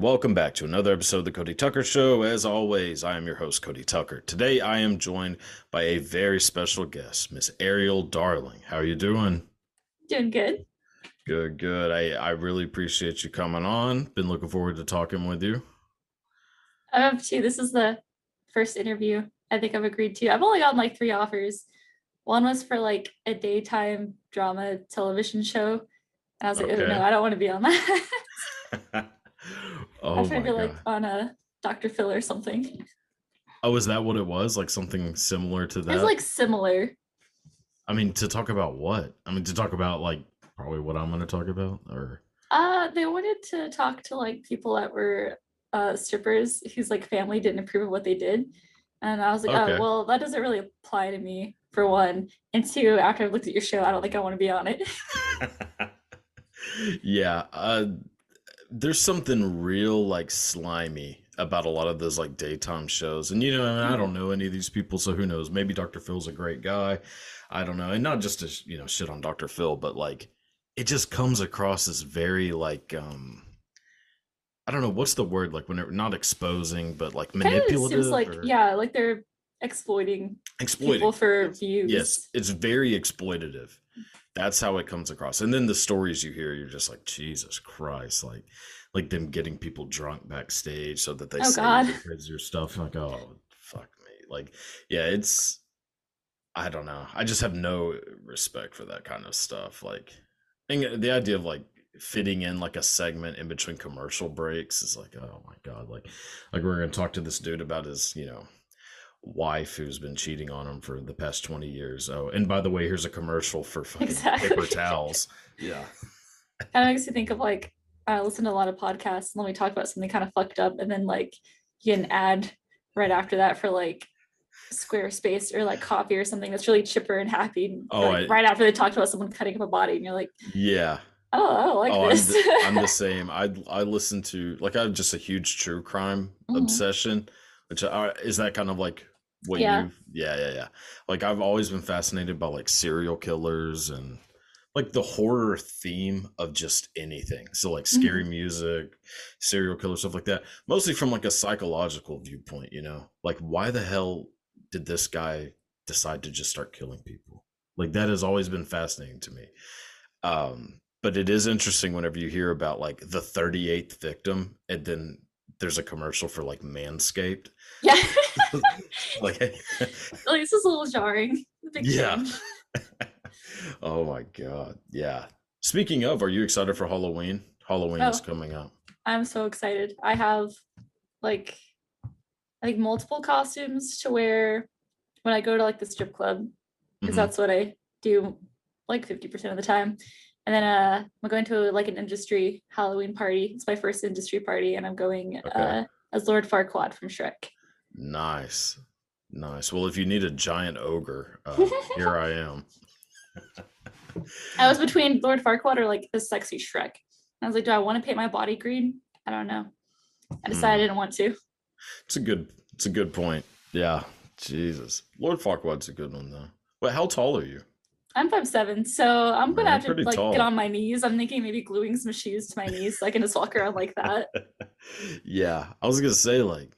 Welcome back to another episode of the Cody Tucker Show. As always, I am your host, Cody Tucker. Today, I am joined by a very special guest, Miss Ariel Darling. How are you doing? Doing good. Good, good. I, I really appreciate you coming on. Been looking forward to talking with you. I have too. This is the first interview I think I've agreed to. I've only gotten like three offers. One was for like a daytime drama television show. And I was like, oh no, I don't want to be on that. oh I tried to like on a Dr. Phil or something. Oh, is that what it was? Like something similar to that? It's like similar. I mean, to talk about what? I mean, to talk about like probably what I'm going to talk about, or Uh they wanted to talk to like people that were uh strippers whose like family didn't approve of what they did. And I was like, Okay. oh well, that doesn't really apply to me for one. And two, after I've looked at your show, I don't think I want to be on it. yeah, uh, there's something real like slimy about a lot of those like daytime shows, and you know, I, mean, I don't know any of these people, so who knows? Maybe Dr. Phil's a great guy. I don't know, and not just to you know shit on Dr. Phil, but like it just comes across as very like um. I don't know what's the word like when not exposing but like manipulative. Kind of like or yeah, like they're exploiting exploiting people for views. Yes, it's very exploitative. That's how it comes across. And then the stories you hear, you're just like, Jesus Christ, like like them getting people drunk backstage so that they Oh, say God. crazier stuff. Like, oh fuck me. Like, yeah, it's I don't know. I just have no respect for that kind of stuff. Like and the idea of like fitting in like a segment in between commercial breaks is like, oh my God. Like like we're gonna talk to this dude about his, you know, wife who's been cheating on him for the past 20 years. Oh, and by the way, here's a commercial for fucking paper towels. Yeah. kind of makes me think of like I listen to a lot of podcasts and when we talk about something kind of fucked up and then like you get an ad right after that for like Squarespace or like coffee or something that's really chipper and happy. and, Oh, like, I- right after they talked about someone cutting up a body and you're like, Yeah. oh, I don't like oh, I'm this. the, I'm the same. I I listen to like I have just a huge true crime Mhm. obsession, which uh, is that kind of like what Yeah. you yeah yeah yeah. Like I've always been fascinated by like serial killers and like the horror theme of just anything. So like scary music, serial killer stuff like that. Mostly from like a psychological viewpoint, you know. Like why the hell did this guy decide to just start killing people? Like that has always been fascinating to me. Um but it is interesting whenever you hear about like the 38th victim and then there's a commercial for like Manscaped. yeah. Like like, this is a little jarring. Yeah. oh my god. Yeah. Speaking of, are you excited for Halloween? Halloween is Oh. coming up. I'm so excited. I have like I think multiple costumes to wear when I go to like the strip club because Mhm. that's what I do like 50% of the time. And then uh I'm going to like an industry Halloween party. It's my first industry party and I'm going Okay. uh as Lord Farquaad from Shrek. Nice. Nice. Well, if you need a giant ogre, uh, here I am. I was between Lord Farquaad or like the sexy Shrek. I was like, do I want to paint my body green? I don't know. I decided I didn't want to. It's a good it's a good point. Yeah. Jesus. Lord Farquaad's a good one though. But how tall are you? I'm five seven, so I'm gonna have to like tall. get on my knees. I'm thinking maybe gluing some shoes to my knees so I can just walk around like that. yeah, I was gonna say like,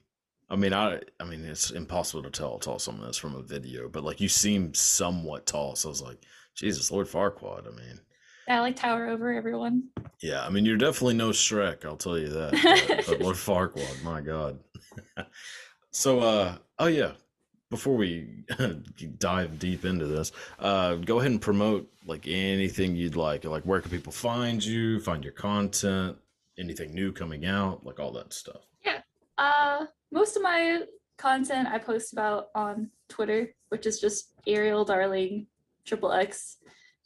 I mean, I, I mean, it's impossible to tell how tall someone is from a video, but like you seem somewhat tall, so I was like, Jesus, Lord Farquaad. I mean, I like tower over everyone. yeah, I mean, you're definitely no Shrek, I'll tell you that. But, but Lord Farquaad, my God. so, uh, oh yeah, before we dive deep into this, uh, go ahead and promote like anything you'd like. Like, where can people find you? Find your content? Anything new coming out? Like all that stuff. Yeah. Uh, most of my content I post about on Twitter, which is just Ariel Darling Triple X.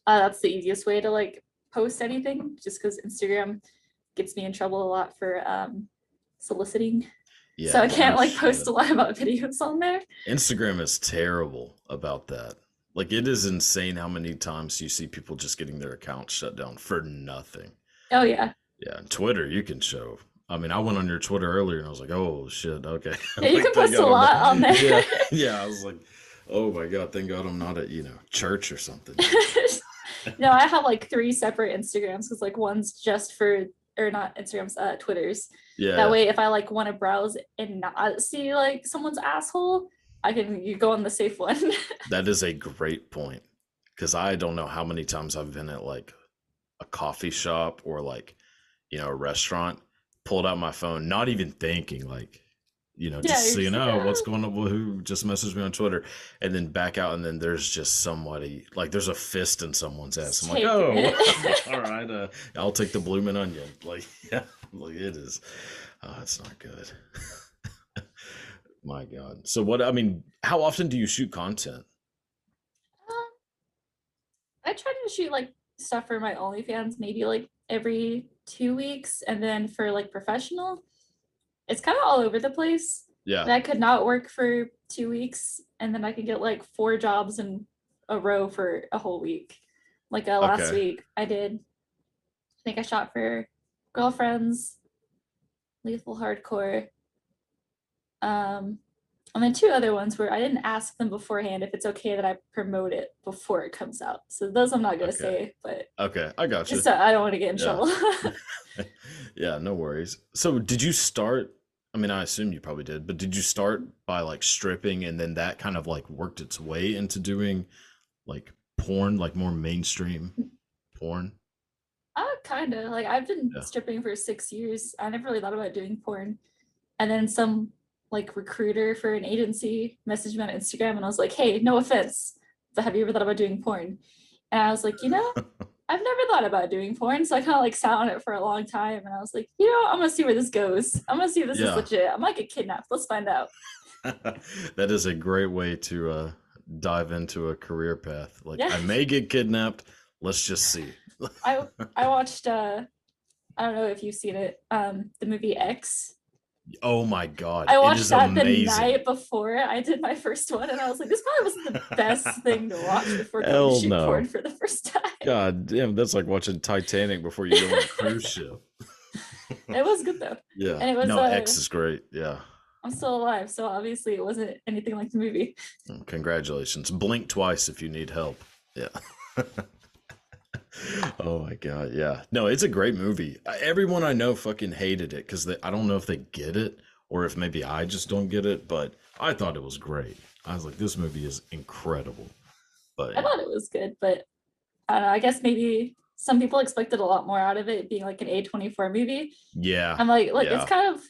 Uh, that's the easiest way to like post anything, just because Instagram gets me in trouble a lot for um, soliciting. Yeah, so I can't like post a lot about videos on there. Instagram is terrible about that. Like it is insane how many times you see people just getting their accounts shut down for nothing. Oh yeah, Yeah, Twitter you can show. I mean, I went on your Twitter earlier and I was like, "Oh shit, okay." Yeah, you Like, can post a lot on there. Yeah, yeah. I was like, "Oh my god, thank God I'm not at you know church or something." no, I have like three separate Instagrams because like one's just for or not Instagrams, uh, Twitters. Yeah. That way, if I like want to browse and not see like someone's asshole, I can you go on the safe one. That is a great point. Cause I don't know how many times I've been at like a coffee shop or like, you know, a restaurant, pulled out my phone, not even thinking, like, you know, Yeah, just so you know seeing, just like, what's going on? Who just messaged me on Twitter? And then back out, and then there's just somebody, like, there's a fist in someone's ass. I'm like, oh, all right, uh, I'll take the bloomin' onion. Like, yeah, like it is. Oh, it's not good. My God. So, what, I mean, how often do you shoot content? Um, I try to shoot like stuff for my OnlyFans maybe like every two weeks, and then for like professional, it's kind of all over the place. Yeah. And I could not work for two weeks, and then I could get like four jobs in a row for a whole week. Like uh, last Okay. week, I did. I think I shot for girlfriends, lethal hardcore, um, and then two other ones where I didn't ask them beforehand if it's okay that I promote it before it comes out. So those I'm not gonna Okay. say, but Okay. I got you. so I don't want to get in Yeah. trouble. yeah, no worries. So, did you start? I mean, I assume you probably did, but did you start by like stripping and then that kind of like worked its way into doing like porn, like more mainstream porn? Uh, kind of. Like I've been Yeah. stripping for six years. I never really thought about doing porn, and then some like recruiter for an agency messaged me on Instagram, and I was like, "Hey, no offense, but have you ever thought about doing porn?" And I was like, "You know, I've never thought about doing porn." So I kind of like sat on it for a long time, and I was like, "You know, I'm gonna see where this goes. I'm gonna see if this Yeah. is legit. I might get kidnapped. Let's find out." that is a great way to uh, dive into a career path. Like, Yeah. I may get kidnapped. Let's just see. I I watched. uh I don't know if you've seen it. Um, the movie X. Oh my God. I watched is that amazing. the night before I did my first one, and I was like, "This probably wasn't the best thing to watch before going Hell to shoot no. porn for the first time." God damn, that's like watching Titanic before you go on a cruise ship. It was good though. Yeah. And it was, no, uh, X is great. Yeah. I'm still alive, so obviously it wasn't anything like the movie. Congratulations. Blink twice if you need help. Yeah. oh my god, yeah. No, it's a great movie. Everyone I know fucking hated it because I don't know if they get it or if maybe I just don't get it, but I thought it was great. I was like, this movie is incredible. But I thought it was good, but I don't know. I guess maybe some people expected a lot more out of it being like an A24 movie. yeah, I'm like, like Yeah. it's kind of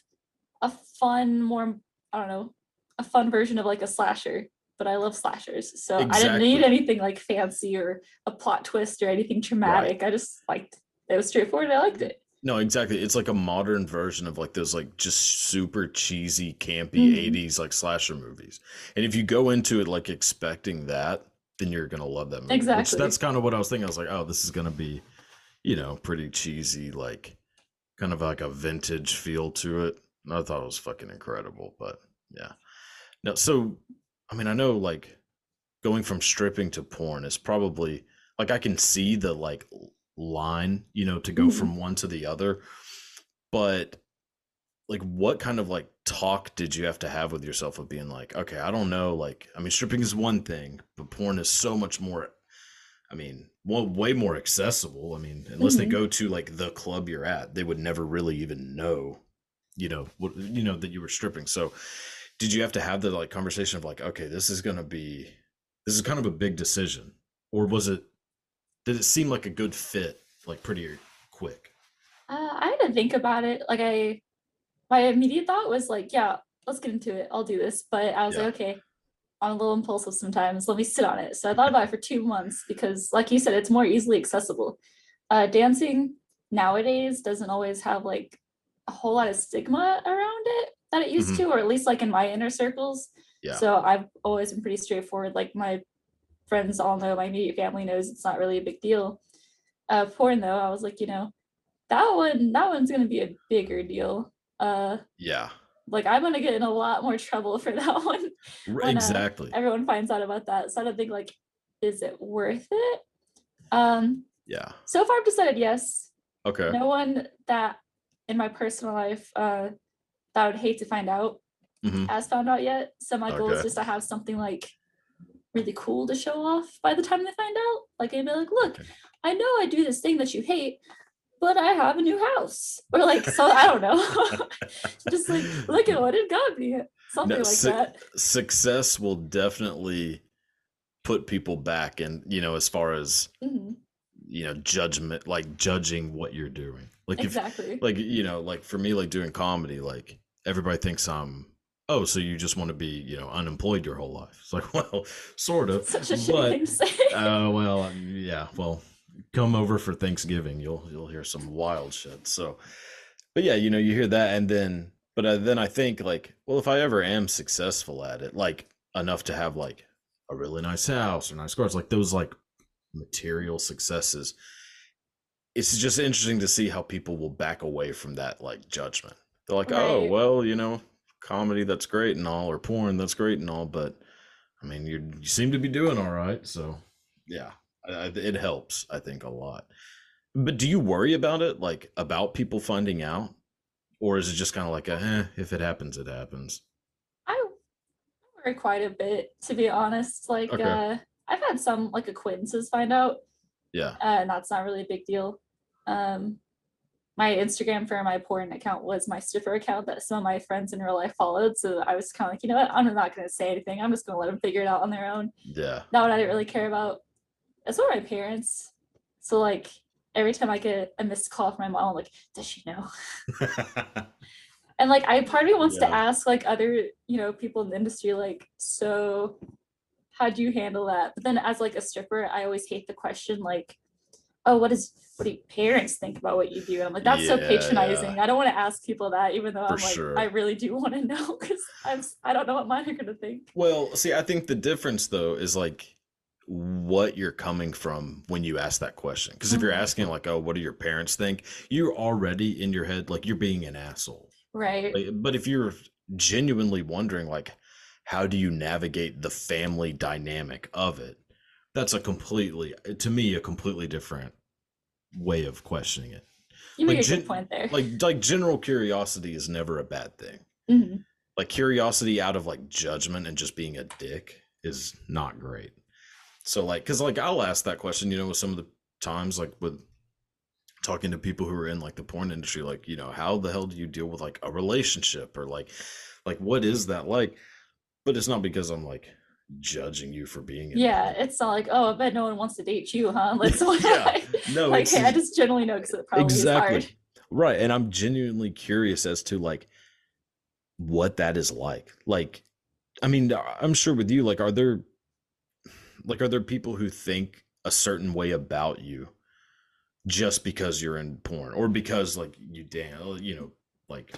a fun, more I don't know, a fun version of like a slasher. But I love slashers, so I didn't need anything like fancy or a plot twist or anything traumatic. I just liked it was straightforward. I liked it. no, exactly. It's like a modern version of like those like just super cheesy, campy Mhm. 80s like slasher movies. And if you go into it like expecting that, then you're gonna love that movie. Which Exactly. that's kind of what I was thinking. I was like, oh, this is gonna be, you know, pretty cheesy, like kind of like a vintage feel to it. And I thought it was fucking incredible. But yeah. No, so I mean, I know like going from stripping to porn is probably like I can see the like line, you know, to go Mhm. from one to the other. But like what kind of like talk did you have to have with yourself of being like, okay, I don't know, like I mean stripping is one thing, but porn is so much more I mean, well, way more accessible. I mean, unless they Mhm. go to like the club you're at, they would never really even know, you know, what you know that you were stripping. So, did you have to have the like conversation of like, okay, this is gonna be, this is kind of a big decision, or was it? Did it seem like a good fit, like pretty quick? Uh, I had to think about it. Like I, my immediate thought was like, yeah, let's get into it. I'll do this. But I was Yeah. like, okay, I'm a little impulsive sometimes. Let me sit on it. So I thought about it for two months because, like you said, it's more easily accessible. Uh, dancing nowadays doesn't always have like a whole lot of stigma around it that it used Mhm. to, or at least like in my inner circles. Yeah. So I've always been pretty straightforward. Like my friends all know, my immediate family knows it's not really a big deal. Uh, porn though, I was like, you know, that one, that one's gonna be a bigger deal. Uh, Yeah, like I'm gonna get in a lot more trouble for that one. When, uh, exactly. Everyone finds out about that, so I don't think like, is it worth it? Um, Yeah. so far I've decided yes. Okay. No one that in my personal life uh that I would hate to find out Mhm. has found out yet. So my goal is just to have something like really cool to show off by the time they find out. Like I'd be like, look, Okay. I know I do this thing that you hate, but I have a new house. Or like so I don't know. just like look at what it got me. Something No, like si- that. Success will definitely put people back and you know as far as hmm you know judgment like judging what you're doing like if Exactly. like you know like for me like doing comedy like everybody thinks i'm oh so you just want to be you know unemployed your whole life. It's like well sort of Such a but thing to say. uh well yeah well come over for thanksgiving. You'll you'll hear some wild shit so. But yeah you know you hear that and then but uh, then i think like well if i ever am successful at it like enough to have like a really nice house or nice cars like those like material successes it's just interesting to see how people will back away from that like judgment they're like oh well you know comedy that's great and all or porn that's great and all but i mean you you seem to be doing all right so yeah I, I, it helps i think a lot but do you worry about it like about people finding out or is it just kind of like a, eh, if it happens it happens I worry quite a bit, to be honest. Like Okay. uh I've had some like acquaintances find out, yeah uh, and that's not really a big deal. Um my Instagram for my porn account was my stiffer account that some of my friends in real life followed. So I was kind of like, you know what, I'm not gonna say anything. I'm just gonna let them figure it out on their own. yeah Not what I didn't really care about. As for my parents. So like every time I get a missed call from my mom, I'm like, does she know? And like I part of me wants to ask like other, you know, people in the industry, like, so how do you handle that? But then as like a stripper, I always hate the question like, oh, what is what do your parents think about what you do? And I'm like, that's so patronizing. yeah. I don't want to ask people that, even though For I'm like, sure. I really do want to know because I'm I don't know what mine are gonna think. Well, see, I think the difference though is like what you're coming from when you ask that question. Because if you're Mhm. asking like, "Oh, what do your parents think?" You're already in your head like you're being an asshole. Right. Like, But if you're genuinely wondering like, how do you navigate the family dynamic of it? That's a completely, to me, a completely different way of questioning it. You make like a gen- good point there. Like, like general curiosity is never a bad thing. Mhm. like curiosity out of like judgment and just being a dick is not great so like because like i'll ask that question you know with some of the times like with talking to people who are in like the porn industry like you know how the hell do you deal with like a relationship or like like what is that like but it's not because i'm like judging you for being in Yeah, it's not like, oh, I bet no one wants to date you, huh? Let's Yeah, no like, hey, I just generally know because it probably exactly. is hard. right and i'm genuinely curious as to like what that is like. Like i mean uh, i'm sure with you like are there like are there people who think a certain way about you just because you're in porn or because like you dan you know like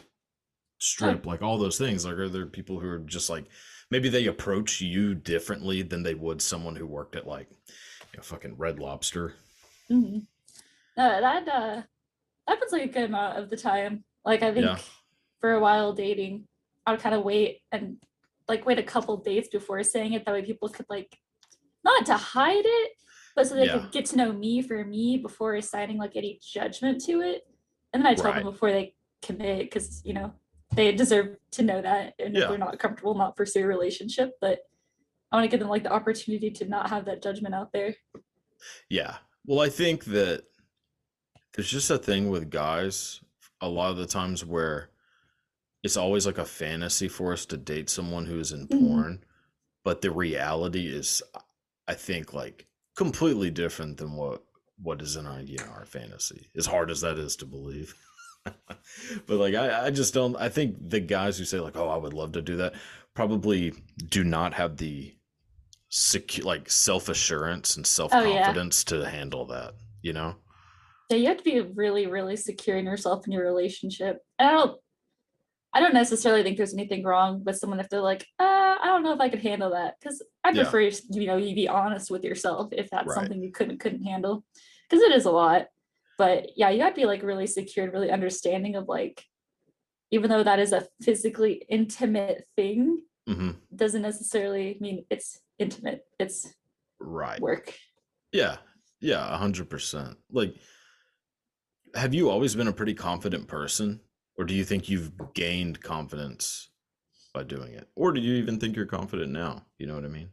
strip like all those things? Like are there people who are just like maybe they approach you differently than they would someone who worked at like you know fucking red lobster hmm No, that uh, happens like a good amount of the time. Like I think Yeah. for a while dating, I would kind of wait and like wait a couple dates before saying it. That way people could like not to hide it, but so they Yeah. could get to know me for me before assigning like any judgment to it. And then I tell Right. them before they commit because you know they deserve to know that, and Yeah. if they're not comfortable, not pursue a relationship. But I want to give them like the opportunity to not have that judgment out there. Yeah. Well, I think that there's just a thing with guys a lot of the times where it's always like a fantasy for us to date someone who's in Mhm. porn, but the reality is I think like completely different than what what is in our you know our fantasy. As hard as that is to believe. but like I, I just don't I think the guys who say like, oh, I would love to do that probably do not have the secu- like self-assurance and Oh, yeah. self-confidence to handle that, you know? Yeah, you have to be really, really secure in yourself in your relationship. And I don't I don't necessarily think there's anything wrong with someone if they're like, uh, I don't know if I could handle that. Because I Yeah. prefer you know you be honest with yourself if that's Right. something you couldn't couldn't handle. Because it is a lot. But yeah, you have to be like really secure and really understanding of like, even though that is a physically intimate thing, hmm doesn't necessarily mean it's intimate. It's Right. work. Yeah. Yeah, a hundred percent. Like, have you always been a pretty confident person? Or do you think you've gained confidence by doing it? Or do you even think you're confident now? You know what I mean?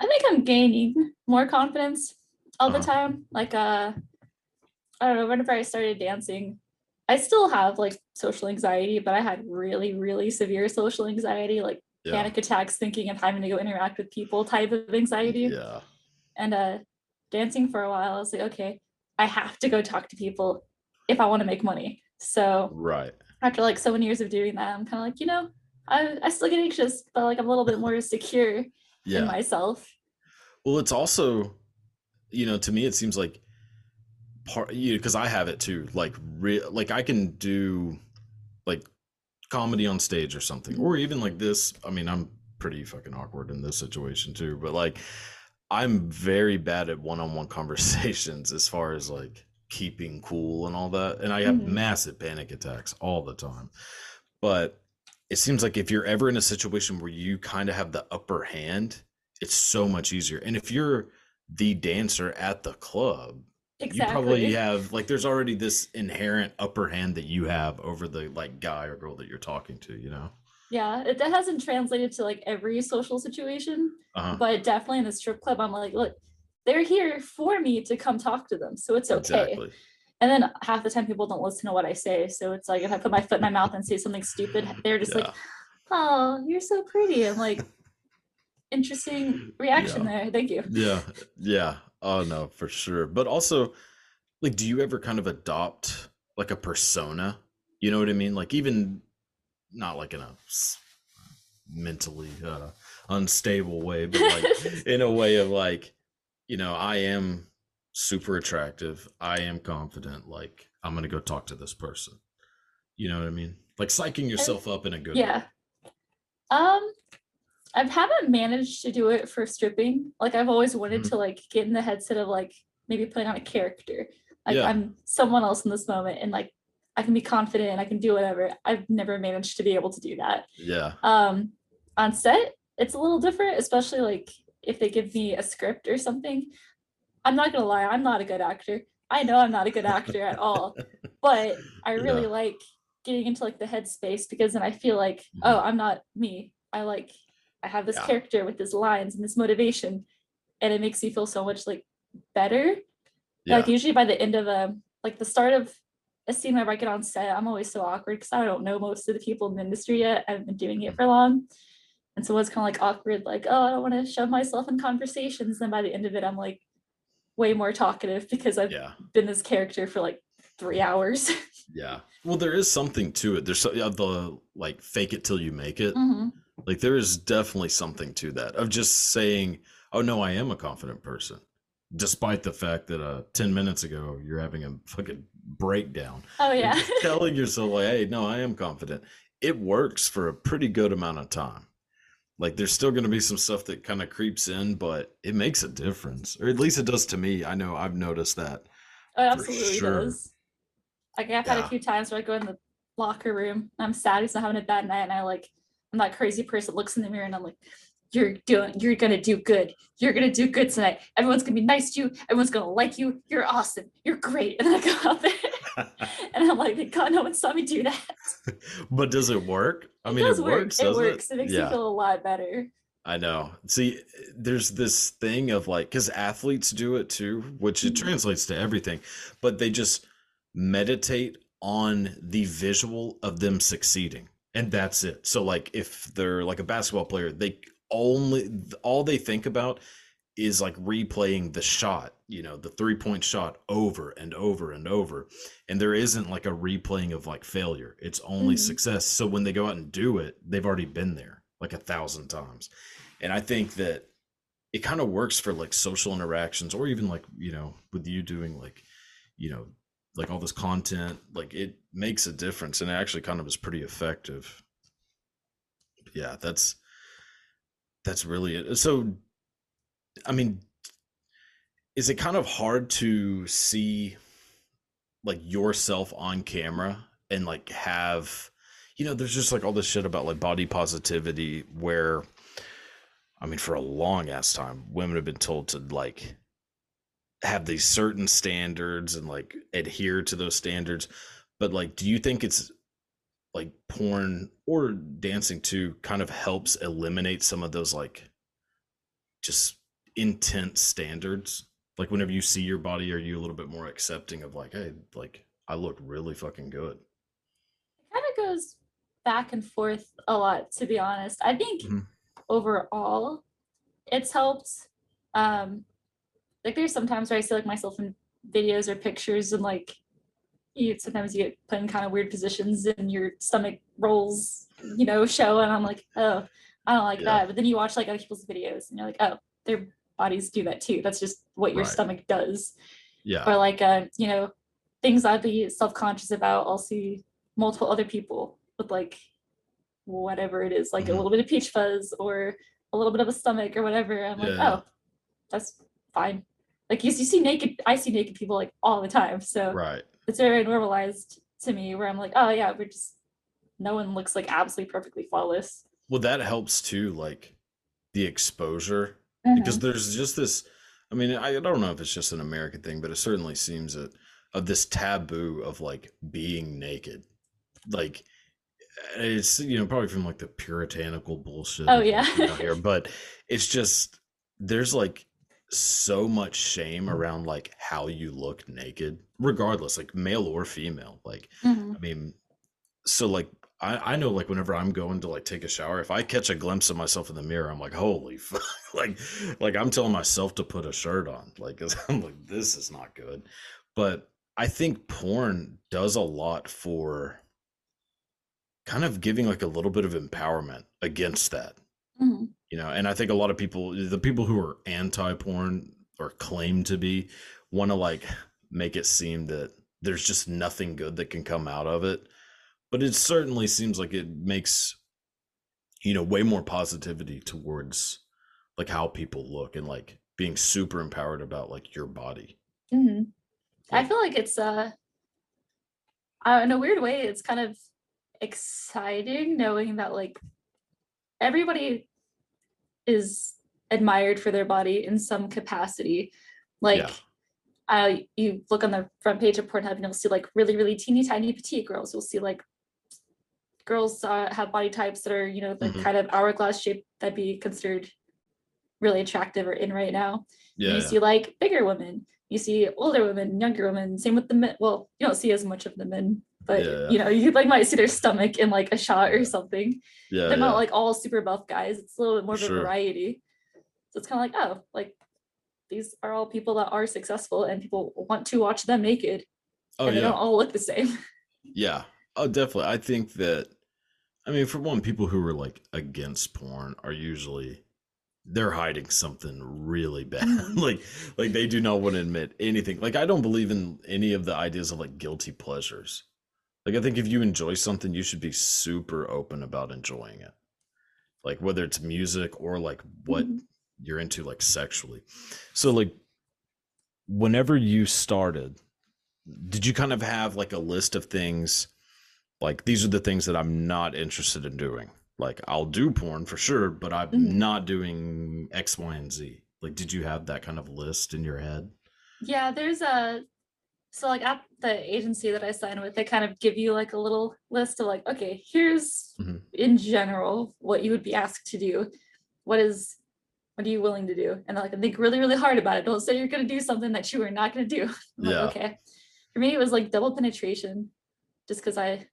I think I'm gaining more confidence all the Uh-huh. time. Like uh I don't know, whenever I started dancing, I still have like social anxiety, but I had really, really severe social anxiety, like Yeah. panic attacks, thinking of having to go interact with people type of anxiety. Yeah. And uh dancing for a while, I was like, okay, I have to go talk to people if I want to make money. So Right. after like so many years of doing that, I'm kind of like, you know, I, I still get anxious, but like I'm a little bit more secure in Yeah. myself. Well, it's also, you know, to me, it seems like part you because I have it too. Like, re- like I can do like comedy on stage or something, or even like this. I mean, I'm pretty fucking awkward in this situation too, but like, I'm very bad at one-on-one conversations as far as like keeping cool and all that, and I have Mhm. massive panic attacks all the time. But it seems like if you're ever in a situation where you kind of have the upper hand, it's so much easier. And if you're the dancer at the club, Exactly. you probably have like there's already this inherent upper hand that you have over the like guy or girl that you're talking to, you know? Yeah, it that hasn't translated to like every social situation, Uh-huh. but definitely in the strip club, I'm like, look, they're here for me to come talk to them, so it's okay. Exactly. And then half the time people don't listen to what I say, so it's like if I put my foot in my mouth and say something stupid, they're just Yeah. like, "Oh, you're so pretty." I'm like, interesting reaction there. Thank you. Yeah. Yeah. Oh no, for sure. But also, like, do you ever kind of adopt like a persona? You know what I mean? Like even not like in a mentally uh unstable way, but like in a way of like, you know, I am super attractive. I am confident. Like I'm gonna go talk to this person. You know what I mean? Like psyching yourself up in a good way. Yeah. Um, I haven't managed to do it for stripping. Like I've always wanted Mhm. to like get in the headset of like maybe putting on a character. Like Yeah. I'm someone else in this moment and like I can be confident and I can do whatever. I've never managed to be able to do that. Yeah. Um on set, it's a little different, especially like if they give me a script or something. I'm not gonna lie, I'm not a good actor. I know I'm not a good actor at all, but I really Yeah. like getting into like the headspace because then I feel like, Mhm. oh, I'm not me. I like I have this Yeah. character with these lines and this motivation, and it makes me feel so much like better. Yeah. Like usually by the end of a like the start of a scene whenever I get on set, I'm always so awkward because I don't know most of the people in the industry yet. I haven't been doing it for long. And so it's kind of like awkward, like, oh, I don't want to shove myself in conversations. Then by the end of it, I'm like way more talkative because I've yeah. been this character for like three hours. Yeah. Well, there is something to it. There's so, yeah, the like fake it till you make it. Mhm. Like there is definitely something to that of just saying, "Oh no, I am a confident person," despite the fact that uh 10 minutes ago you're having a fucking breakdown. Oh yeah. telling yourself like, "Hey, no, I am confident." It works for a pretty good amount of time. Like there's still going to be some stuff that kind of creeps in, but it makes a difference, or at least it does to me. I know I've noticed that. Oh, it absolutely sure. does. Like I've had Yeah. a few times where I go in the locker room, I'm sad because I'm having a bad night, and I like I'm that crazy person that looks in the mirror and I'm like, "You're doing, you're gonna do good. You're gonna do good tonight. Everyone's gonna be nice to you. Everyone's gonna like you. You're awesome. You're great." And I go out there, and I'm like, "Thank God, no one saw me do that." but does it work? I It mean, does it work. works. It works. It makes yeah, me feel a lot better. I know. See, there's this thing of like, because athletes do it too, which it Mhm. translates to everything, but they just meditate on the visual of them succeeding, and that's it. So, like, if they're like a basketball player, they only all they think about is like replaying the shot, you know, the three point shot over and over and over. And there isn't like a replaying of like failure, it's only Mhm. success. So when they go out and do it, they've already been there like a thousand times. And I think that it kind of works for like social interactions or even like, you know, with you doing like, you know, like all this content, like it makes a difference and it actually kind of is pretty effective. Yeah, that's that's really it. So I mean, is it kind of hard to see like yourself on camera and like have you know there's just like all this shit about like body positivity where i mean for a long ass time women have been told to like have these certain standards and like adhere to those standards but like do you think it's like porn or dancing too kind of helps eliminate some of those like just intense standards Like whenever you see your body, are you a little bit more accepting of like, hey, like I look really fucking good? It kind of goes back and forth a lot, to be honest. I think Mhm. overall, it's helped. Um, like there's sometimes where I see like myself in videos or pictures, and like you sometimes you get put in kind of weird positions, and your stomach rolls, you know, show, and I'm like, oh, I don't like Yeah. that. But then you watch like other people's videos, and you're like, oh, their bodies do that too. That's just what your Right. stomach does Yeah. or like uh you know things i'd be self-conscious about i'll see multiple other people with like whatever it is like a Mhm. little bit of peach fuzz or a little bit of a stomach or whatever i'm like oh that's fine like you, you see naked i see naked people like all the time so Right. it's very normalized to me where i'm like oh yeah we're just no one looks like absolutely perfectly flawless Well, that helps too, like the exposure Mhm. because there's just this i mean i don't know if it's just an american thing but it certainly seems that of this taboo of like being naked like it's you know probably from like the puritanical bullshit Oh, yeah. here but it's just there's like so much shame around like how you look naked regardless like male or female like Mhm. I mean, so like I, I know like whenever I'm going to like take a shower, if I catch a glimpse of myself in the mirror, I'm like, holy fuck. like like I'm telling myself to put a shirt on. Like I'm like, this is not good. But I think porn does a lot for kind of giving like a little bit of empowerment against that. Mhm. You know, and I think a lot of people the people who are anti porn or claim to be want to like make it seem that there's just nothing good that can come out of it. But it certainly seems like it makes you know way more positivity towards like how people look and like being super empowered about like your body. Hmm I feel like it's uh, uh in a weird way, it's kind of exciting knowing that like everybody is admired for their body in some capacity. Like Yeah. uh you look on the front page of Pornhub and you'll see like really, really teeny tiny petite girls. You'll see like girls uh, have body types that are, you know, the Mhm. kind of hourglass shape that'd be considered really attractive or in right now yeah, you see like bigger women you see older women younger women same with the men well you don't see as much of the men but Yeah. you know you like might see their stomach in like a shot or something. Yeah, they're yeah. not like all super buff guys. It's a little bit more of a Sure. variety. So it's kind of like oh like these are all people that are successful and people want to watch them naked. Oh and they don't all look the same. Yeah. Oh definitely. I think that i mean for one people who are like against porn are usually they're hiding something really bad. Mhm. like like they do not want to admit anything. Like i don't believe in any of the ideas of like guilty pleasures like i think if you enjoy something you should be super open about enjoying it. Like whether it's music or like what Mhm. you're into like sexually. So like whenever you started did you kind of have like a list of things like these are the things that i'm not interested in doing. Like i'll do porn for sure but i'm Mhm. not doing x y and z. Like did you have that kind of list in your head? Yeah, there's a so like at the agency that I sign with, they kind of give you like a little list of like, okay, here's Mhm. in general what you would be asked to do. What is what are you willing to do? And like think really, really hard about it. Don't say you're gonna do something that you are not gonna do. I'm like, Yeah. okay. For me, it was like double penetration, just because I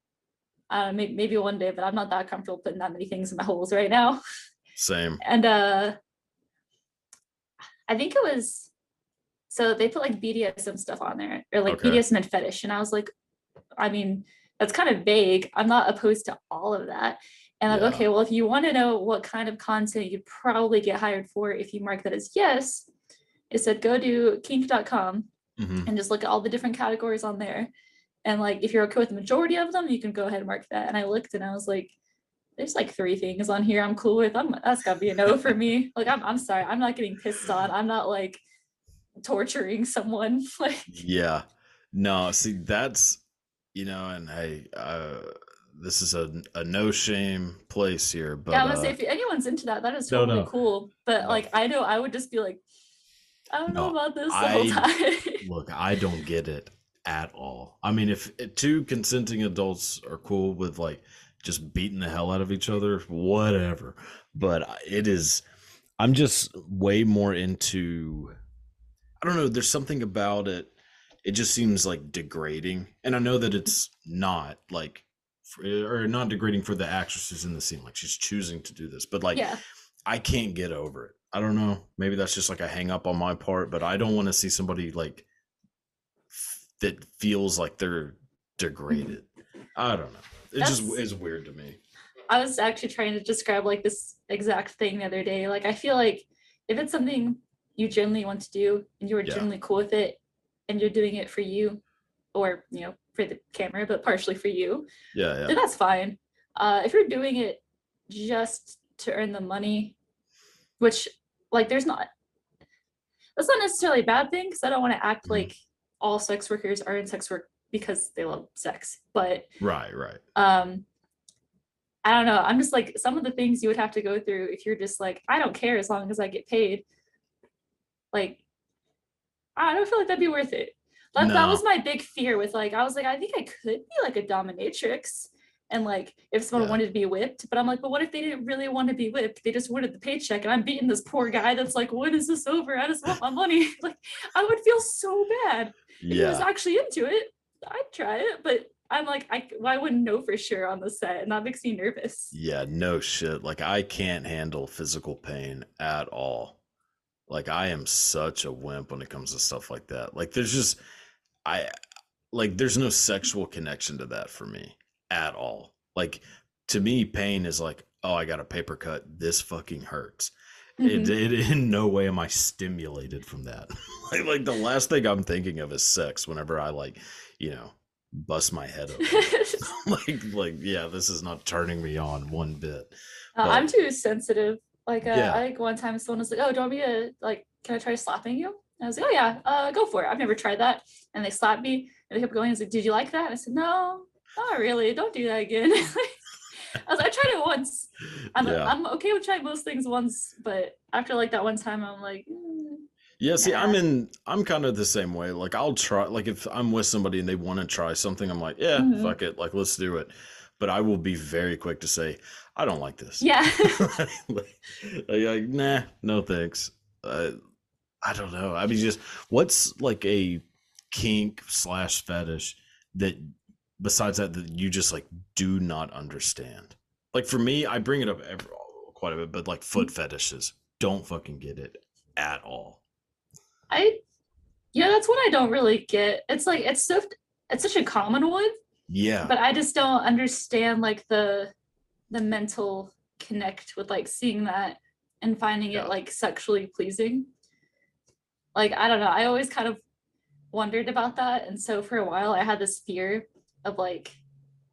uh maybe, maybe one day, but I'm not that comfortable putting that many things in my holes right now. same And uh I think it was so they put like BDSM stuff on there or like Okay. BDSM and fetish. And I was like, I mean, that's kind of vague. I'm not opposed to all of that. And like, Yeah. okay, well, if you want to know what kind of content you'd probably get hired for, if you mark that as yes, it said go to kink.com Mhm. and just look at all the different categories on there. And like, if you're okay with the majority of them, you can go ahead and mark that. And I looked and I was like, there's like three things on here I'm cool with. I'm that's gotta be a no for me. Like, I'm I'm sorry, I'm not getting pissed on. I'm not like torturing someone. Like, yeah no see that's you know and hey uh this is a, a no shame place here but yeah, I'm gonna uh, say if anyone's into that, that is No, totally no. cool. But No. like, I know I would just be like, I don't know about this the whole time. Look, I don't get it at all. I mean, if uh, two consenting adults are cool with like just beating the hell out of each other, whatever. But it is, I'm just way more into. I don't know. There's something about it. It just seems like degrading, and I know that mm-hmm. it's not like, for, or not degrading for the actresses in the scene. Like she's choosing to do this, but like yeah. I can't get over it. I don't know. Maybe that's just like a hang up on my part, but I don't want to see somebody like f- that feels like they're mm-hmm. degraded. I don't know. It just is weird to me. I was actually trying to describe like this exact thing the other day. Like I feel like if it's something you genuinely want to do and you're Yeah. genuinely cool with it and you're doing it for you or you know for the camera but partially for you Yeah, yeah. then that's fine uh if you're doing it just to earn the money which like there's not that's not necessarily a bad thing because i don't want to act Mhm. like all sex workers are in sex work because they love sex but Right, right. um i don't know i'm just like some of the things you would have to go through if you're just like i don't care as long as i get paid like i don't feel like that'd be worth it that, that was my big fear with like i was like i think i could be like a dominatrix and like if someone Yeah. wanted to be whipped but i'm like but what if they didn't really want to be whipped they just wanted the paycheck and i'm beating this poor guy that's like when is this over i just want my money like i would feel so bad Yeah. if he was actually into it, I'd try it. But I'm like, I, well, I wouldn't know for sure on the set, and that makes me nervous. Yeah, no shit. Like I can't handle physical pain at all. Like I am such a wimp when it comes to stuff like that. Like there's just I like there's no sexual connection to that for me at all. Like to me pain is like, oh, I got a paper cut. This fucking hurts. It, Mhm. it in no way am I stimulated from that. like, like the last thing I'm thinking of is sex whenever I like, you know, bust my head open. like like yeah, this is not turning me on one bit. Uh, I'm too sensitive. Like, uh, Yeah. I think one time someone was like, "Oh, do you want me to like? Can I try slapping you?" And I was like, "Oh yeah, uh, go for it. I've never tried that." And they slapped me, and they kept going. I was like, "Did you like that?" And I said, "No, not really. Don't do that again." I was like, "I tried it once. I'm Yeah. I'm okay with trying most things once, but after like that one time, I'm like." "Mm, Yeah, see, I'm in I'm kind of the same way. Like I'll try like if I'm with somebody and they want to try something, I'm like, yeah, Mhm. fuck it, like let's do it. But I will be very quick to say, I don't like this. Yeah. like, like, nah, no thanks. Uh, I don't know. I mean, just what's like a kink slash fetish that besides that that you just like do not understand. Like for me, I bring it up every, quite a bit, but like foot fetishes, don't fucking get it at all. I, yeah, that's what I don't really get. It's like it's so it's such a common one, Yeah, but I just don't understand like the the mental connect with like seeing that and finding Yeah. it like sexually pleasing. Like I don't know, I always kind of wondered about that, and so for a while I had this fear of like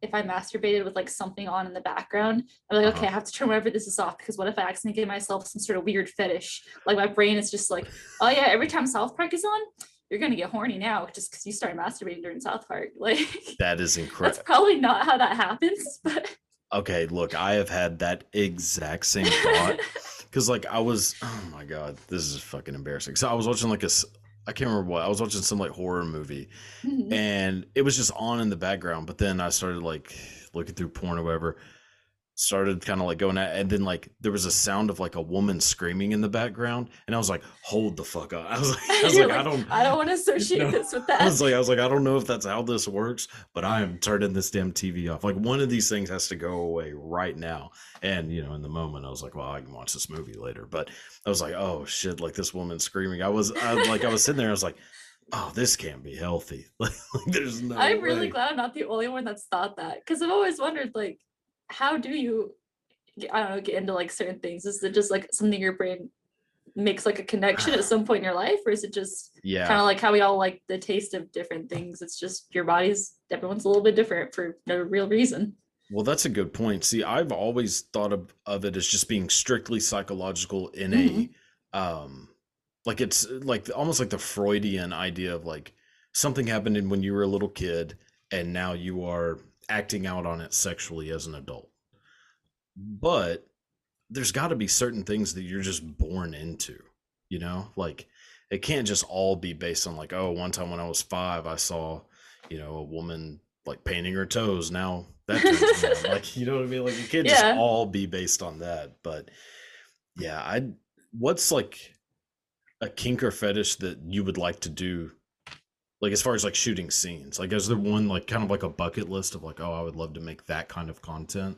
if I masturbated with like something on in the background, I'm like, Uh-huh. okay, I have to turn whatever this is off because what if I accidentally give myself some sort of weird fetish? Like my brain is just like, oh yeah, every time South Park is on, you're gonna get horny now just because you started masturbating during South Park. Like that is incredible. that's probably not how that happens, but Okay, look, I have had that exact same thought because, like, I was, oh my god, this is fucking embarrassing. So I was watching like a, I can't remember what I was watching some like horror movie, Mhm. and it was just on in the background. But then I started like looking through porn or whatever, started kind of like going at, and then like there was a sound of like a woman screaming in the background, and I was like, hold the fuck up. I was like, I was You're like, I don't, I don't want to associate No. this with that." I was like, I was like, I don't know if that's how this works, but I am turning this damn TV off. Like one of these things has to go away right now. And you know, in the moment, I was like, well, I can watch this movie later. But I was like, oh shit, like this woman screaming. I was I, like, I was sitting there, I was like, oh, this can't be healthy. Like, there's no. I'm really way. glad I'm not the only one that's thought that because I've always wondered like, how do you, get, I don't know, get into like certain things? Is it just like something your brain makes like a connection at some point in your life, or is it just Yeah. kind of like how we all like the taste of different things? It's just your body's everyone's a little bit different for no real reason. Well, that's a good point. See, I've always thought of, of it as just being strictly psychological in Mhm. a um like it's like almost like the Freudian idea of like something happened when you were a little kid and now you are acting out on it sexually as an adult. But there's got to be certain things that you're just born into, you know? Like it can't just all be based on like, oh, one time when I was 5 I saw, you know, a woman like painting her toes. Now that turns me on. like you know what I mean? Like it can't just all be based on that. But yeah, I what's like a kink or fetish that you would like to do like as far as like shooting scenes like is there one like kind of like a bucket list of like oh i would love to make that kind of content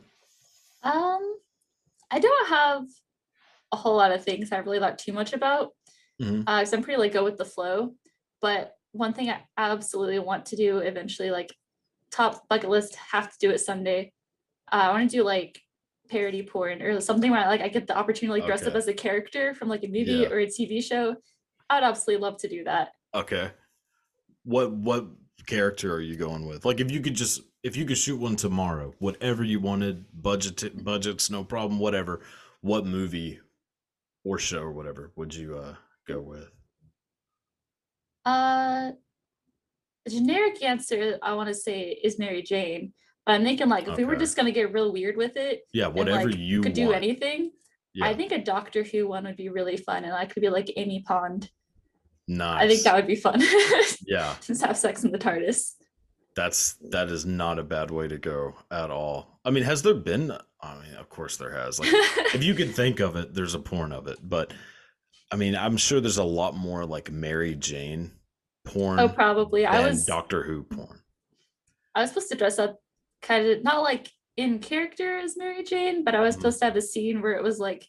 Um, I don't have a whole lot of things I really thought too much about. Mhm. Uh, I'm pretty like go with the flow. But one thing I absolutely want to do eventually, like top bucket list, have to do it someday. Uh, I want to do like parody porn or something where I, like I get the opportunity to like dress up as a character from like a movie Yeah. or a TV show. I'd absolutely love to do that. okay what what character are you going with like if you could just if you could shoot one tomorrow whatever you wanted budget budgets no problem whatever what movie or show or whatever would you uh go with Uh, the generic answer I want to say is Mary Jane, but I'm thinking like if we were just gonna get real weird with it, yeah and, whatever like, you could do anything. yeah I think a Doctor Who one would be really fun, and I could be like Amy Pond. Nice I think that would be fun. yeah just have sex in the TARDIS. That's that is not a bad way to go at all. I mean, has there been? I mean, of course there has. Like, if you could think of it, there's a porn of it. But I mean, I'm sure there's a lot more like Mary Jane porn oh, probably. I was Doctor Who porn. I was supposed to dress up kind of not like in character as Mary Jane, but I was Mhm. supposed to have a scene where it was like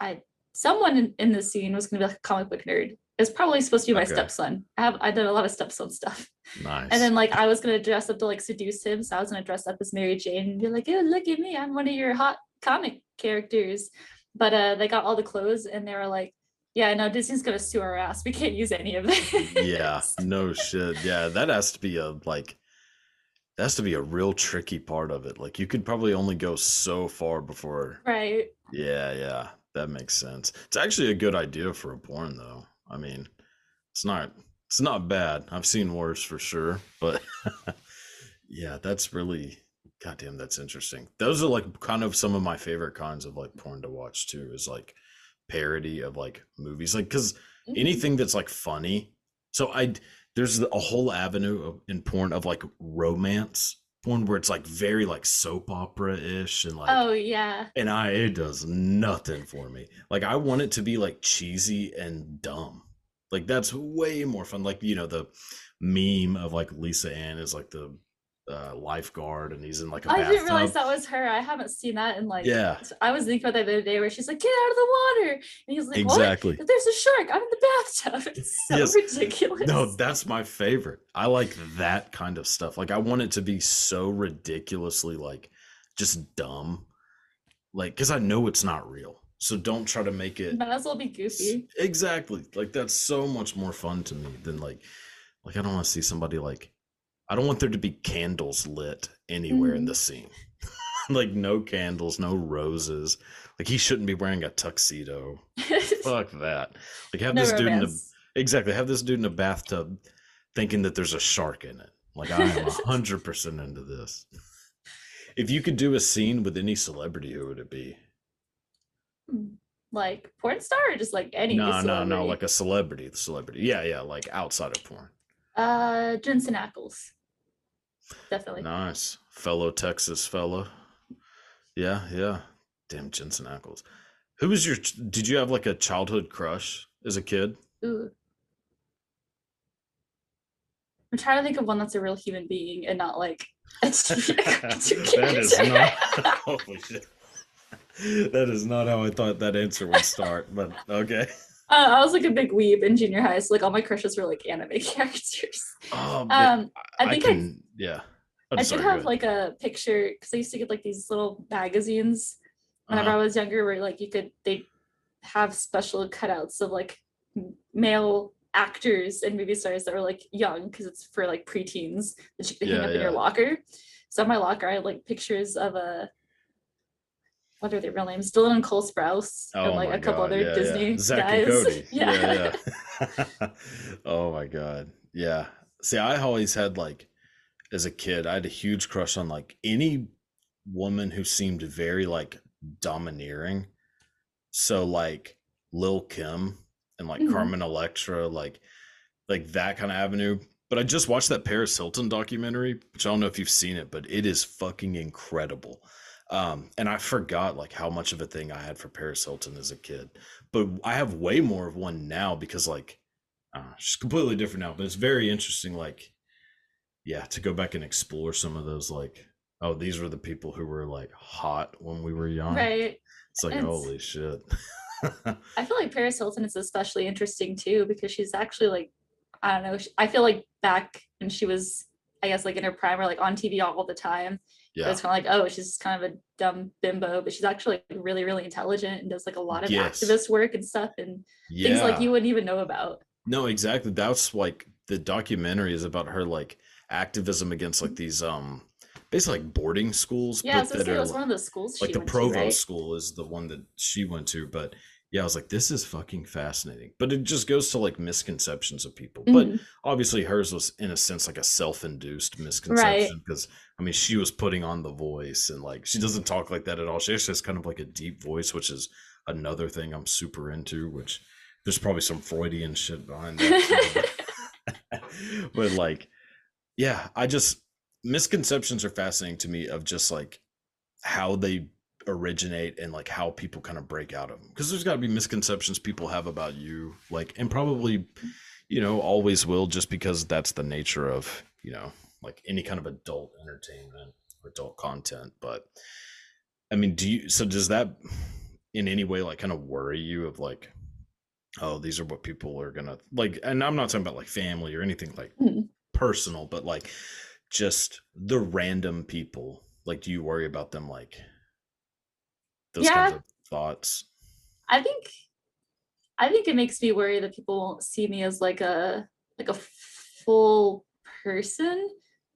I someone in, in the scene was gonna be like a comic book nerd. It's probably supposed to be my Okay. stepson. I have I did a lot of stepson stuff. Nice. And then like I was gonna dress up to like seduce him. So I was gonna dress up as Mary Jane and be like, oh look at me, I'm one of your hot comic characters. But uh they got all the clothes and they were like, Yeah, no, Disney's gonna sue our ass. We can't use any of this. yeah, no shit. Yeah, that has to be a like. That has to be a real tricky part of it. Like, you could probably only go so far before Right. Yeah, yeah, that makes sense. It's actually a good idea for a porn, though. I mean, it's not it's not bad. I've seen worse for sure, but yeah, that's really goddamn. That's interesting. Those are like kind of some of my favorite kinds of like porn to watch too. Is like parody of like movies, like because Mhm. anything that's like funny. So I there's a whole avenue of, in porn of like romance porn where it's like very like soap opera ish and like Oh yeah. and I it does nothing for me. Like I want it to be like cheesy and dumb. Like that's way more fun. Like you know the meme of like Lisa Ann is like the uh, lifeguard and he's in like a I didn't realize that was her. I haven't seen that in like Yeah. I was thinking about that the other day where she's like, get out of the water. And he's like, Exactly. What? There's a shark. I'm in the bathtub. It's so Yes. ridiculous. No, that's my favorite. I like that kind of stuff. Like I want it to be so ridiculously like just dumb. Like cuz I know it's not real. So don't try to make it Might as well be goofy. Exactly. Like that's so much more fun to me than like like I don't want to see somebody like I don't want there to be candles lit anywhere in Mhm. the scene. like no candles, no roses. Like he shouldn't be wearing a tuxedo. Fuck that. Like have no this dude in a exactly have this dude in a bathtub thinking that there's a shark in it. Like I am a hundred percent into this. If you could do a scene with any celebrity, who would it be? like porn star or just like any no, no, no, like a celebrity. The celebrity. Yeah, yeah, like outside of porn. uh Jensen Ackles. Definitely. Nice. Fellow Texas fella. Yeah, yeah. Damn Jensen Ackles. Who was your did you have like a childhood crush as a kid? Ooh. I'm trying to think of one that's a real human being and not like a that is not holy shit. That is not how I thought that answer would start, but okay. Uh, I was like a big weeb in junior high, so like all my crushes were like anime characters. Oh, man, Um, I think I, can, yeah. I'm I sorry, did have like a picture because I used to get like these little magazines whenever Uh-huh. I was younger, where like you could they have special cutouts of like male actors and movie stars that were like young because it's for like preteens that you could hang Yeah, up in your locker. So in my locker, I had like pictures of a what are their real names? Dylan and Cole Sprouse and like Oh a couple God, other yeah, yeah. Disney Zach guys. and Cody. yeah. yeah, yeah. oh my god. Yeah. See, I always had like as a kid, I had a huge crush on like any woman who seemed very like domineering. So like Lil Kim and like Mhm. Carmen Electra, like like that kind of avenue. But I just watched that Paris Hilton documentary, which I don't know if you've seen it, but it is fucking incredible Um, and I forgot like how much of a thing I had for Paris Hilton as a kid, but I have way more of one now because like, uh, she's completely different now. But it's very interesting, like, yeah, to go back and explore some of those like, oh, these were the people who were like hot when we were young. Right. It's like holy shit. I feel like Paris Hilton is especially interesting too because she's actually like, I don't know. I feel like back when she was, I guess, like in her prime or like on TV all the time, yeah. it's kind of like, oh, she's kind of a dumb bimbo, but she's actually really, really intelligent and does like a lot of Yes. activist work and stuff and yeah. things like you wouldn't even know about. No, exactly. That's like the documentary is about her like activism against like these um basically like boarding schools. Yeah, but so that are, was one of the schools like she the Provo to, right? school is the one that she went to. But yeah, I was like, this is fucking fascinating. But it just goes to like misconceptions of people. But Mhm. obviously hers was in a sense like a self-induced misconception because I mean she was putting on the voice and like she doesn't talk like that at all. She actually has kind of like a deep voice, which is another thing I'm super into, which there's probably some Freudian shit behind that. but- but like yeah, I just misconceptions are fascinating to me of just like how they originate and like how people kind of break out of them because there's got to be misconceptions people have about you like and probably you know always will just because that's the nature of you know like any kind of adult entertainment or adult content but i mean do you so does that in any way like kind of worry you of like oh these are what people are gonna like and i'm not talking about like family or anything like Mhm. personal but like just the random people like do you worry about them like those kinds Yeah. of thoughts I think I think it makes me worry that people won't see me as like a like a full person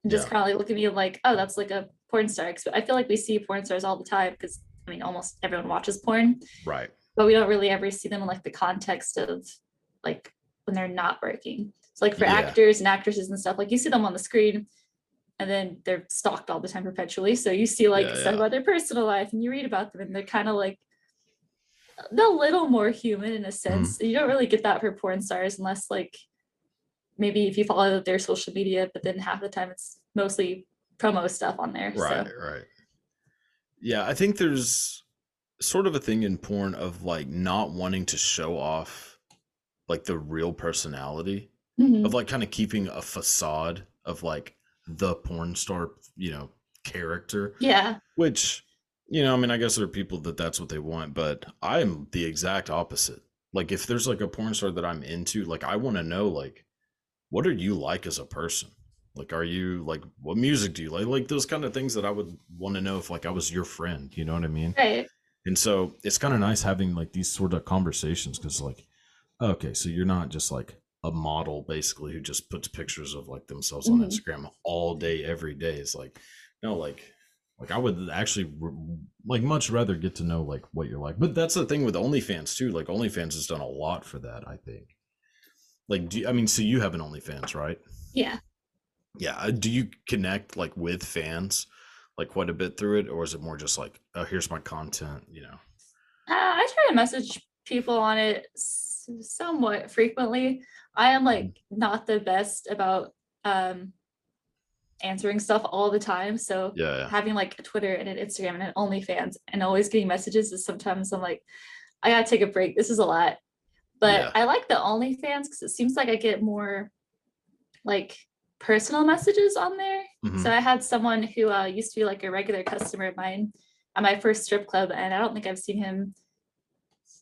and just Yeah. kind of like look at me like, oh, that's like a porn star. I feel like we see porn stars all the time because I mean almost everyone watches porn, right but we don't really ever see them in like the context of like when they're not working. So like for Yeah. actors and actresses and stuff, like you see them on the screen and then they're stalked all the time perpetually. So you see like Yeah, stuff yeah. about their personal life and you read about them and they're kind of like a little more human in a Mm-hmm. sense. You don't really get that for porn stars unless like maybe if you follow their social media, but then half the time it's mostly promo stuff on there. right So right yeah i think there's sort of a thing in porn of like not wanting to show off like the real personality Mhm. of like kind of keeping a facade of like the porn star you know character. Yeah. which you know i mean i guess there are people that that's what they want but i'm the exact opposite. Like if there's like a porn star that i'm into like i want to know like what are you like as a person? Like are you like what music do you like? Like those kind of things that i would want to know if like i was your friend you know what i mean? Right. and so it's kind of nice having like these sort of conversations because like okay so you're not just like a model basically who just puts pictures of like themselves on Mhm. instagram all day every day. It's like no like like i would actually like much rather get to know like what you're like. But that's the thing with onlyfans too. Like onlyfans has done a lot for that i think. Like do you, i mean so you have an onlyfans right? Yeah. yeah uh, do you connect like with fans like quite a bit through it? Or is it more just like oh here's my content you know? Uh, I try to message people on it somewhat frequently. I am like not the best about um answering stuff all the time. So yeah, yeah. having like a Twitter and an Instagram and an OnlyFans and always getting messages is sometimes I'm like, I gotta take a break. This is a lot. But Yeah. I like the OnlyFans because it seems like I get more like personal messages on there. Mhm. So I had someone who uh, used to be like a regular customer of mine at my first strip club, and I don't think I've seen him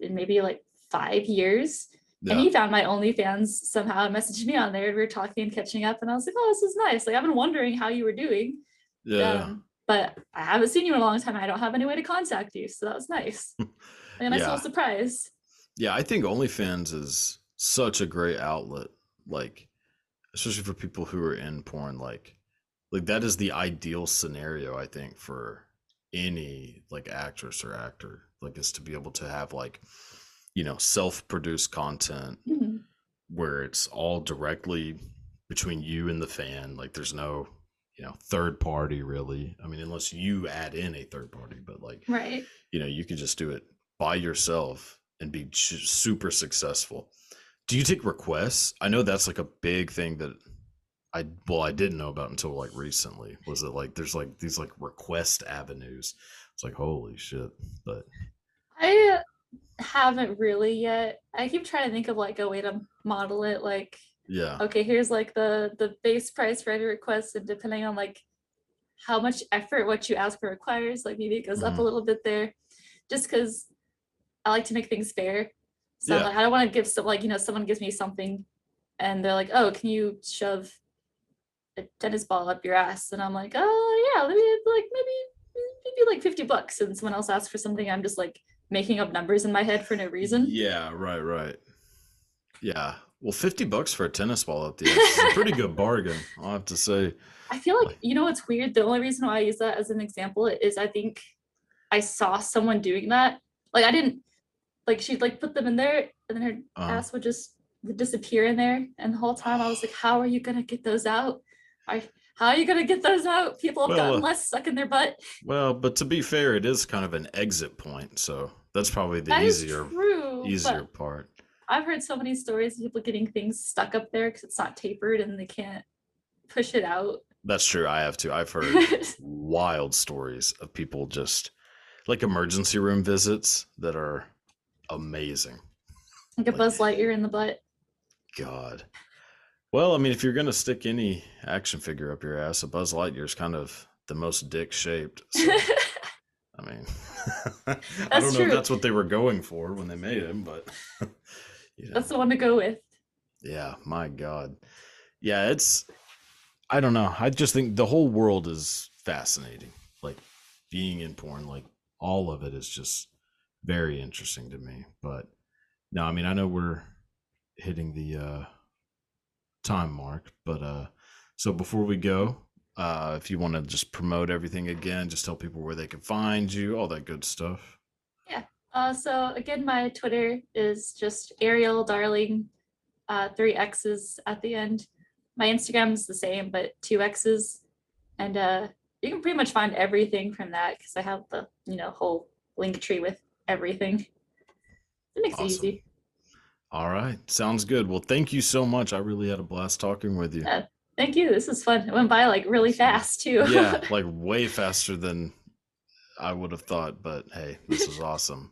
in maybe like five years. And he found my OnlyFans somehow and messaged me on there. and We were talking and catching up, and I was like, "Oh, this is nice. Like I've been wondering how you were doing, yeah. um, but I haven't seen you in a long time. I don't have any way to contact you, so that was nice. And a nice Yeah. little surprise. Yeah, I think OnlyFans is such a great outlet. Like, especially for people who are in porn, like, like that is the ideal scenario, I think, for any like actress or actor. Like, is to be able to have like, you know, self-produced content Mhm. where it's all directly between you and the fan. Like, there's no, you know, third party really. I mean, unless you add in a third party, but like, Right. you know you could just do it by yourself and be super successful do you take requests i know that's like a big thing that I well, I didn't know about until like recently. Was it like there's like these like request avenues? It's like holy shit. But I haven't really yet. I keep trying to think of like a way to model it. Like, yeah, okay, here's like the the base price for every request, and depending on like how much effort what you ask for requires, like maybe it goes up Mhm. a little bit there. Just because I like to make things fair. So Yeah. like, I don't want to give some like you know someone gives me something, and they're like, oh, can you shove a tennis ball up your ass? And I'm like, oh yeah, let me like maybe maybe like fifty bucks. And someone else asks for something, I'm just like making up numbers in my head for no reason. yeah, right, right. Yeah. Well, fifty bucks for a tennis ball up the is a pretty good bargain. I'll have to say. I feel like you know what's weird. The only reason why I use that as an example is I think I saw someone doing that. Like I didn't like she'd like put them in there and then her Uh, ass would just would disappear in there. And the whole time I was like, how are you gonna get those out? Are, how are you gonna get those out? People have Well, gotten uh, less stuck in their butt. well, but to be fair, it is kind of an exit point, so that's probably the That easier true. easier part. I've heard so many stories of people getting things stuck up there because it's not tapered and they can't push it out. That's true. I have too. I've heard wild stories of people just like emergency room visits that are amazing. Like a Buzz Lightyear in the butt. God. Well, I mean, if you're gonna stick any action figure up your ass, a Buzz Lightyear is kind of the most dick shaped. So, I mean, I don't know true. if that's what they were going for when they made him, but you know, That's the one to go with. yeah, my God, yeah, it's. I don't know. I just think the whole world is fascinating. Like being in porn, like all of it is just very interesting to me. But no, I mean, I know we're hitting the uh time mark, but uh so before we go, uh if you want to just promote everything again, just tell people where they can find you, all that good stuff. Yeah. Uh, so again, my Twitter is just Ariel Darling, uh, three X's at the end. My Instagram is the same, but two X's, and uh, you can pretty much find everything from that because I have the you know whole link tree with everything. It makes it easy. All right. Sounds good. Well, thank you so much. I really had a blast talking with you. Uh, Thank you. This is fun. It went by like really fast too. yeah, like way faster than I would have thought, but hey, this is awesome.